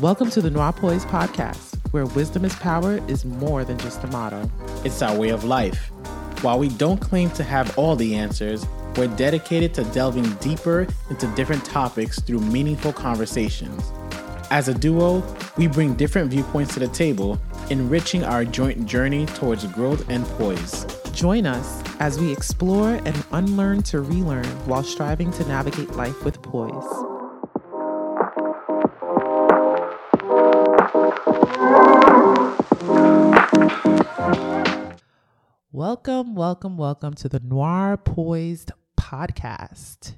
Welcome to the Noir Poise podcast, where wisdom is power is more than just a motto. It's our way of life. While we don't claim to have all the answers, we're dedicated to delving deeper into different topics through meaningful conversations. As a duo, we bring different viewpoints to the table, enriching our joint journey towards growth and poise. Join us as we explore and unlearn to relearn while striving to navigate life with poise. Welcome, welcome, welcome to the Noir Poised podcast.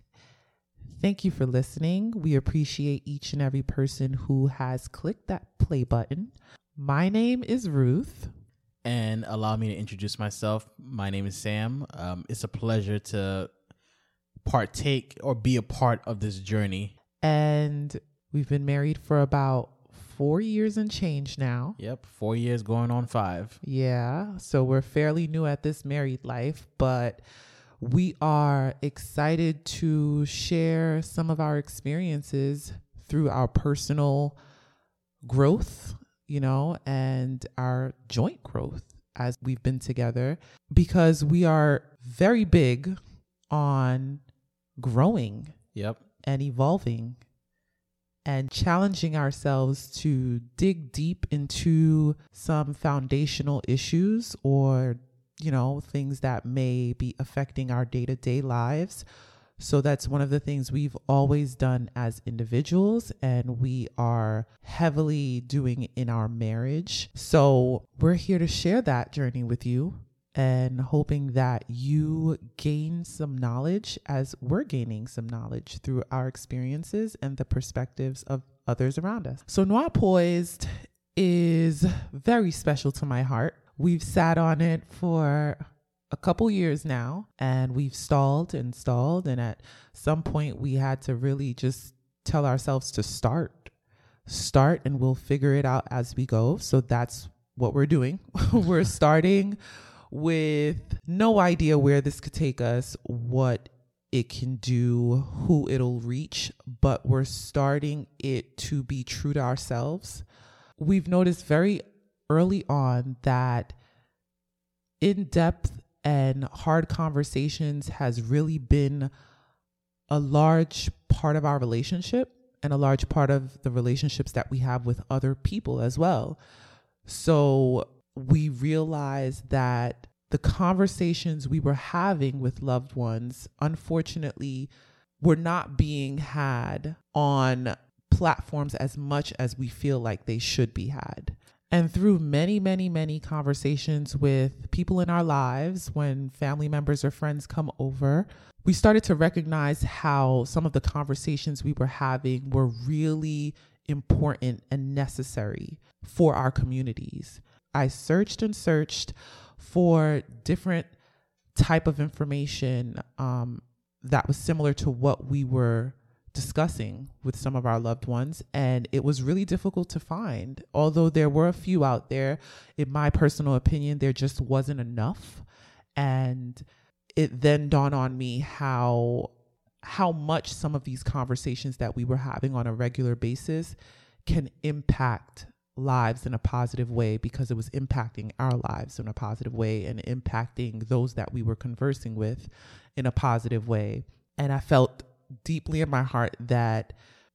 Thank you for listening. We appreciate each and every person who has clicked that play button. My name is Ruth. And allow me to introduce myself. My name is Sam. Um, it's a pleasure to partake or be a part of this journey. And we've been married for about four years and change now. Yep, four years going on five. Yeah, so we're fairly new at this married life, but we are excited to share some of our experiences through our personal growth, you know, and our joint growth as we've been together because we are very big on growing Yep. and evolving and challenging ourselves to dig deep into some foundational issues or, you know, things that may be affecting our day to day lives. So that's one of the things we've always done as individuals, and we are heavily doing in our marriage. So we're here to share that journey with you and hoping that you gain some knowledge as we're gaining some knowledge through our experiences and the perspectives of others around us. So, Noir Poised is very special to my heart. We've sat on it for a couple years now and we've stalled and stalled. And at some point, we had to really just tell ourselves to start. Start and we'll figure it out as we go. So, that's what we're doing. we're starting with no idea where this could take us, what it can do, who it'll reach, but we're starting it to be true to ourselves. We've noticed very early on that in depth and hard conversations has really been a large part of our relationship and a large part of the relationships that we have with other people as well. So we realized that the conversations we were having with loved ones, unfortunately, were not being had on platforms as much as we feel like they should be had. And through many, many, many conversations with people in our lives, when family members or friends come over, we started to recognize how some of the conversations we were having were really important and necessary for our communities. I searched and searched for different type of information um, that was similar to what we were discussing with some of our loved ones and it was really difficult to find although there were a few out there in my personal opinion there just wasn't enough and it then dawned on me how how much some of these conversations that we were having on a regular basis can impact lives in a positive way because it was impacting our lives in a positive way and impacting those that we were conversing with in a positive way. And I felt deeply in my heart that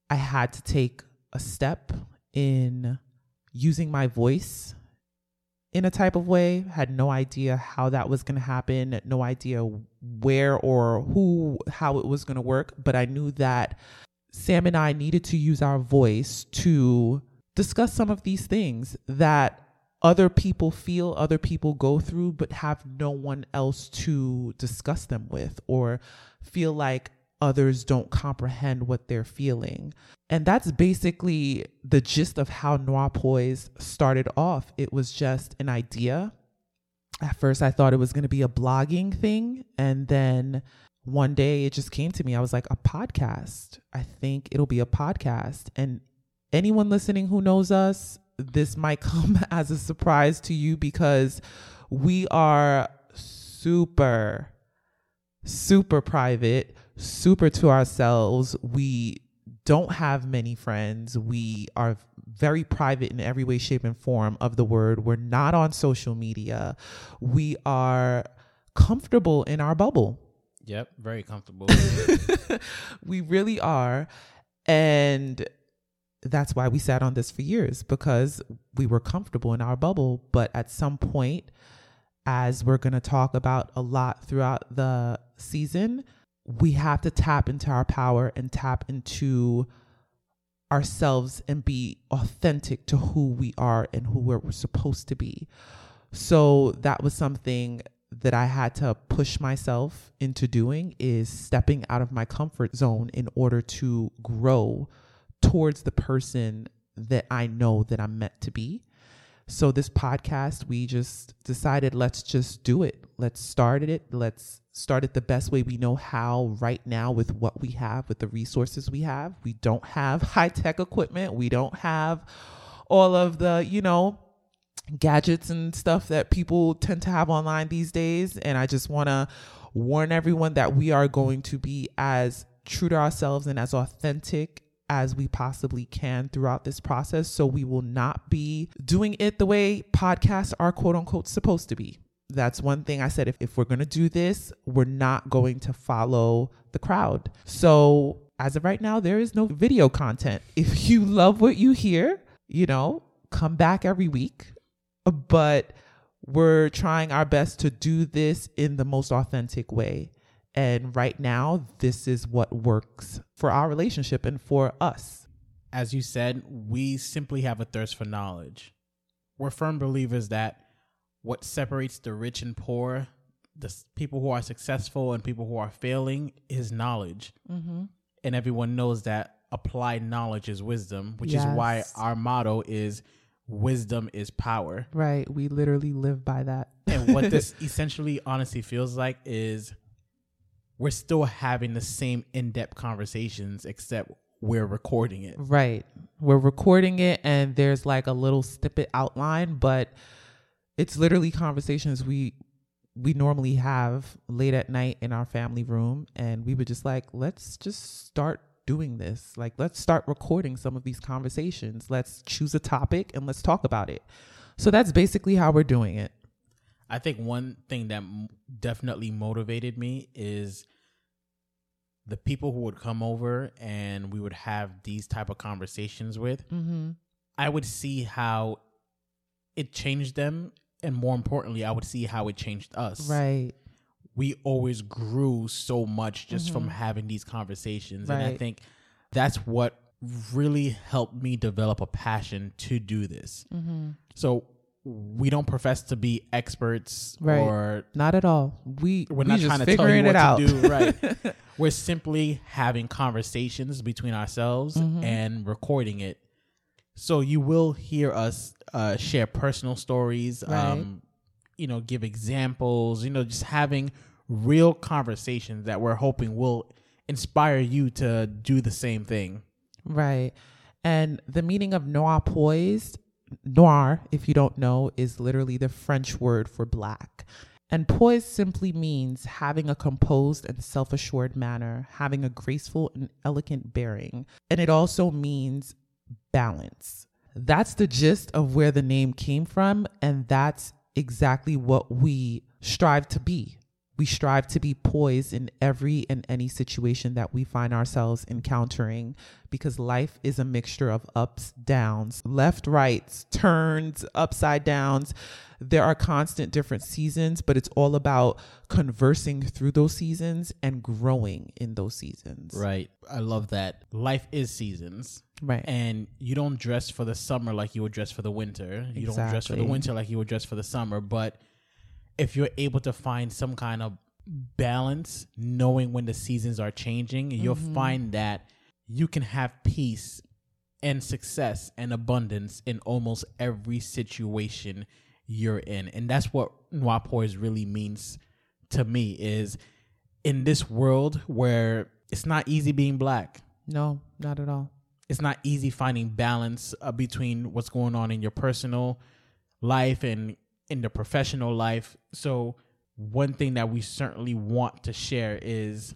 I had to take a step in using my voice in a type of way. Had no idea how that was going to happen, no idea where or who, how it was going to work. But I knew that Sam and I needed to use our voice to discuss some of these things that other people feel, other people go through, but have no one else to discuss them with or feel like others don't comprehend what they're feeling. And that's basically the gist of how Noir Poise started off. It was just an idea. At first, I thought it was going to be a blogging thing. And then one day it just came to me. I was like, a podcast. I think it'll be a podcast. And anyone listening who knows us, this might come as a surprise to you because we are super, super private, super to ourselves. We don't have many friends. We are very private in every way, shape, and form of the word. We're not on social media. We are comfortable in our bubble. Yep, very comfortable. we really are. And that's why we sat on this for years because we were comfortable in our bubble. But at some point, as we're going to talk about a lot throughout the season, we have to tap into our power and tap into ourselves and be authentic to who we are and who we're, we're supposed to be. So that was something that I had to push myself into doing is stepping out of my comfort zone in order to grow towards the person that I know that I'm meant to be. So this podcast, we just decided let's just do it. Let's start it. Let's start it the best way we know how right now with what we have, with the resources we have. We don't have high tech equipment. We don't have all of the, you know, gadgets and stuff that people tend to have online these days. And I just want to warn everyone that we are going to be as true to ourselves and as authentic as we possibly can throughout this process. So we will not be doing it the way podcasts are quote unquote supposed to be. That's one thing I said. If, if we're going to do this, we're not going to follow the crowd. So as of right now, there is no video content. If you love what you hear, you know, come back every week. But we're trying our best to do this in the most authentic way. And right now, this is what works for our relationship and for us. As you said, we simply have a thirst for knowledge. We're firm believers that what separates the rich and poor, the people who are successful and people who are failing, is knowledge. Mm-hmm. And everyone knows that applied knowledge is wisdom, which yes. is why our motto is wisdom is power. Right. We literally live by that. and what this essentially honestly feels like is we're still having the same in-depth conversations except we're recording it. Right. We're recording it and there's like a little snippet outline, but it's literally conversations we we normally have late at night in our family room and we were just like, let's just start doing this. Like let's start recording some of these conversations. Let's choose a topic and let's talk about it. So that's basically how we're doing it. I think one thing that definitely motivated me is the people who would come over and we would have these type of conversations with. Mm-hmm. I would see how it changed them, and more importantly, I would see how it changed us. Right. We always grew so much just mm-hmm. from having these conversations, right. and I think that's what really helped me develop a passion to do this. Mm-hmm. So we don't profess to be experts right. or not at all. We we're we not trying to tell you what out. to do. Right. we're simply having conversations between ourselves mm-hmm. and recording it. So you will hear us uh, share personal stories, right. um, you know, give examples, you know, just having real conversations that we're hoping will inspire you to do the same thing. Right. And the meaning of noir poised noir, if you don't know, is literally the French word for black. And poise simply means having a composed and self assured manner, having a graceful and elegant bearing. And it also means balance. That's the gist of where the name came from. And that's exactly what we strive to be. We strive to be poised in every and any situation that we find ourselves encountering because life is a mixture of ups, downs, left, rights, turns, upside downs. There are constant different seasons, but it's all about conversing through those seasons and growing in those seasons. Right. I love that. Life is seasons. Right. And you don't dress for the summer like you would dress for the winter. You exactly. don't dress for the winter like you would dress for the summer, but if you're able to find some kind of balance, knowing when the seasons are changing, mm-hmm. you'll find that you can have peace and success and abundance in almost every situation you're in. And that's what Noir really means to me is in this world where it's not easy being black. No, not at all. It's not easy finding balance uh, between what's going on in your personal life and in the professional life. So, one thing that we certainly want to share is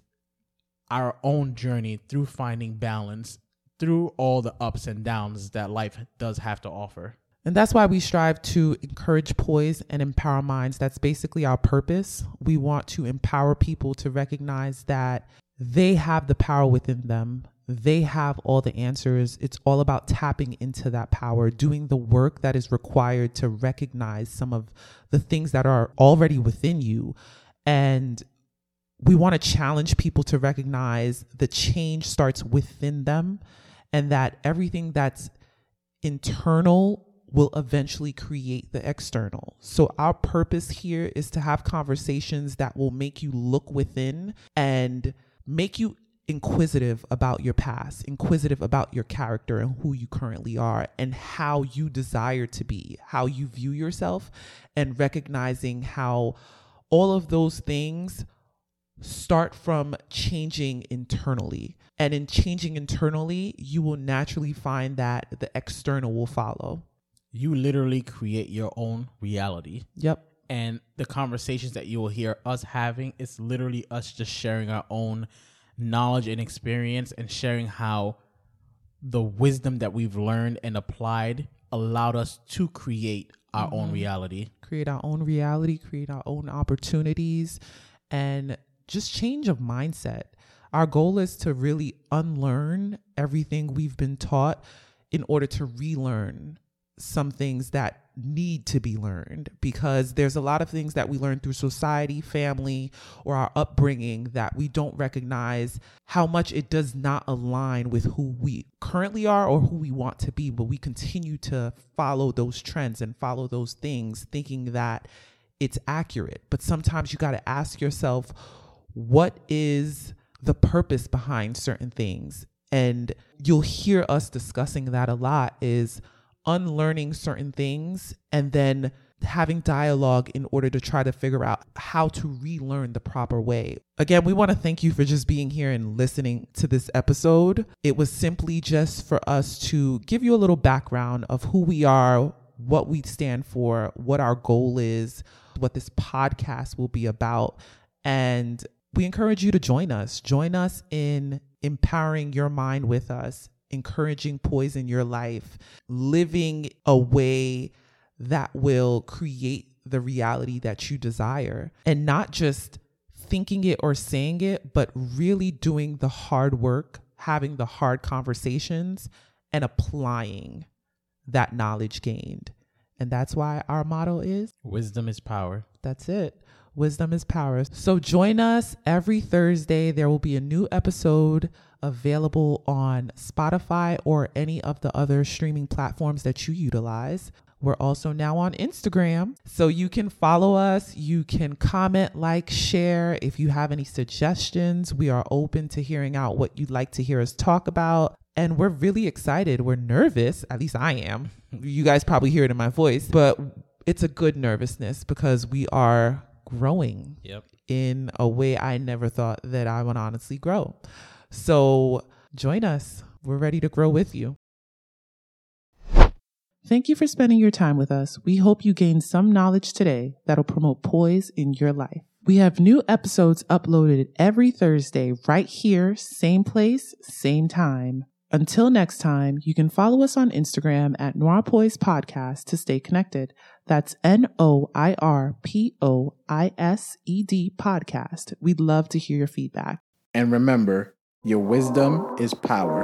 our own journey through finding balance through all the ups and downs that life does have to offer. And that's why we strive to encourage poise and empower minds. That's basically our purpose. We want to empower people to recognize that they have the power within them. They have all the answers. It's all about tapping into that power, doing the work that is required to recognize some of the things that are already within you. And we want to challenge people to recognize the change starts within them and that everything that's internal will eventually create the external. So, our purpose here is to have conversations that will make you look within and make you inquisitive about your past, inquisitive about your character and who you currently are, and how you desire to be, how you view yourself, and recognizing how all of those things start from changing internally. And in changing internally, you will naturally find that the external will follow. You literally create your own reality. Yep. And the conversations that you will hear us having is literally us just sharing our own knowledge and experience and sharing how the wisdom that we've learned and applied allowed us to create our mm-hmm. own reality. Create our own reality, create our own opportunities, and just change of mindset. Our goal is to really unlearn everything we've been taught in order to relearn some things that need to be learned because there's a lot of things that we learn through society, family, or our upbringing that we don't recognize how much it does not align with who we currently are or who we want to be. But we continue to follow those trends and follow those things thinking that it's accurate. But sometimes you got to ask yourself, what is the purpose behind certain things? And you'll hear us discussing that a lot is unlearning certain things and then having dialogue in order to try to figure out how to relearn the proper way. Again, we want to thank you for just being here and listening to this episode. It was simply just for us to give you a little background of who we are, what we stand for, what our goal is, what this podcast will be about. And we encourage you to join us. Join us in empowering your mind with us encouraging poise in your life, living a way that will create the reality that you desire, and not just thinking it or saying it, but really doing the hard work, having the hard conversations, and applying that knowledge gained. And that's why our motto is Wisdom is power. That's it. Wisdom is power. So join us every Thursday. There will be a new episode available on Spotify or any of the other streaming platforms that you utilize. We're also now on Instagram. So you can follow us. You can comment, like, share. If you have any suggestions, we are open to hearing out what you'd like to hear us talk about. And we're really excited. We're nervous, at least I am. You guys probably hear it in my voice, but it's a good nervousness because we are growing yep. in a way I never thought that I would honestly grow. So join us. We're ready to grow with you. Thank you for spending your time with us. We hope you gained some knowledge today that'll promote poise in your life. We have new episodes uploaded every Thursday right here, same place, same time. Until next time, you can follow us on Instagram at Noir Podcast to stay connected. That's N O I R P O I S E D Podcast. We'd love to hear your feedback. And remember, your wisdom is power.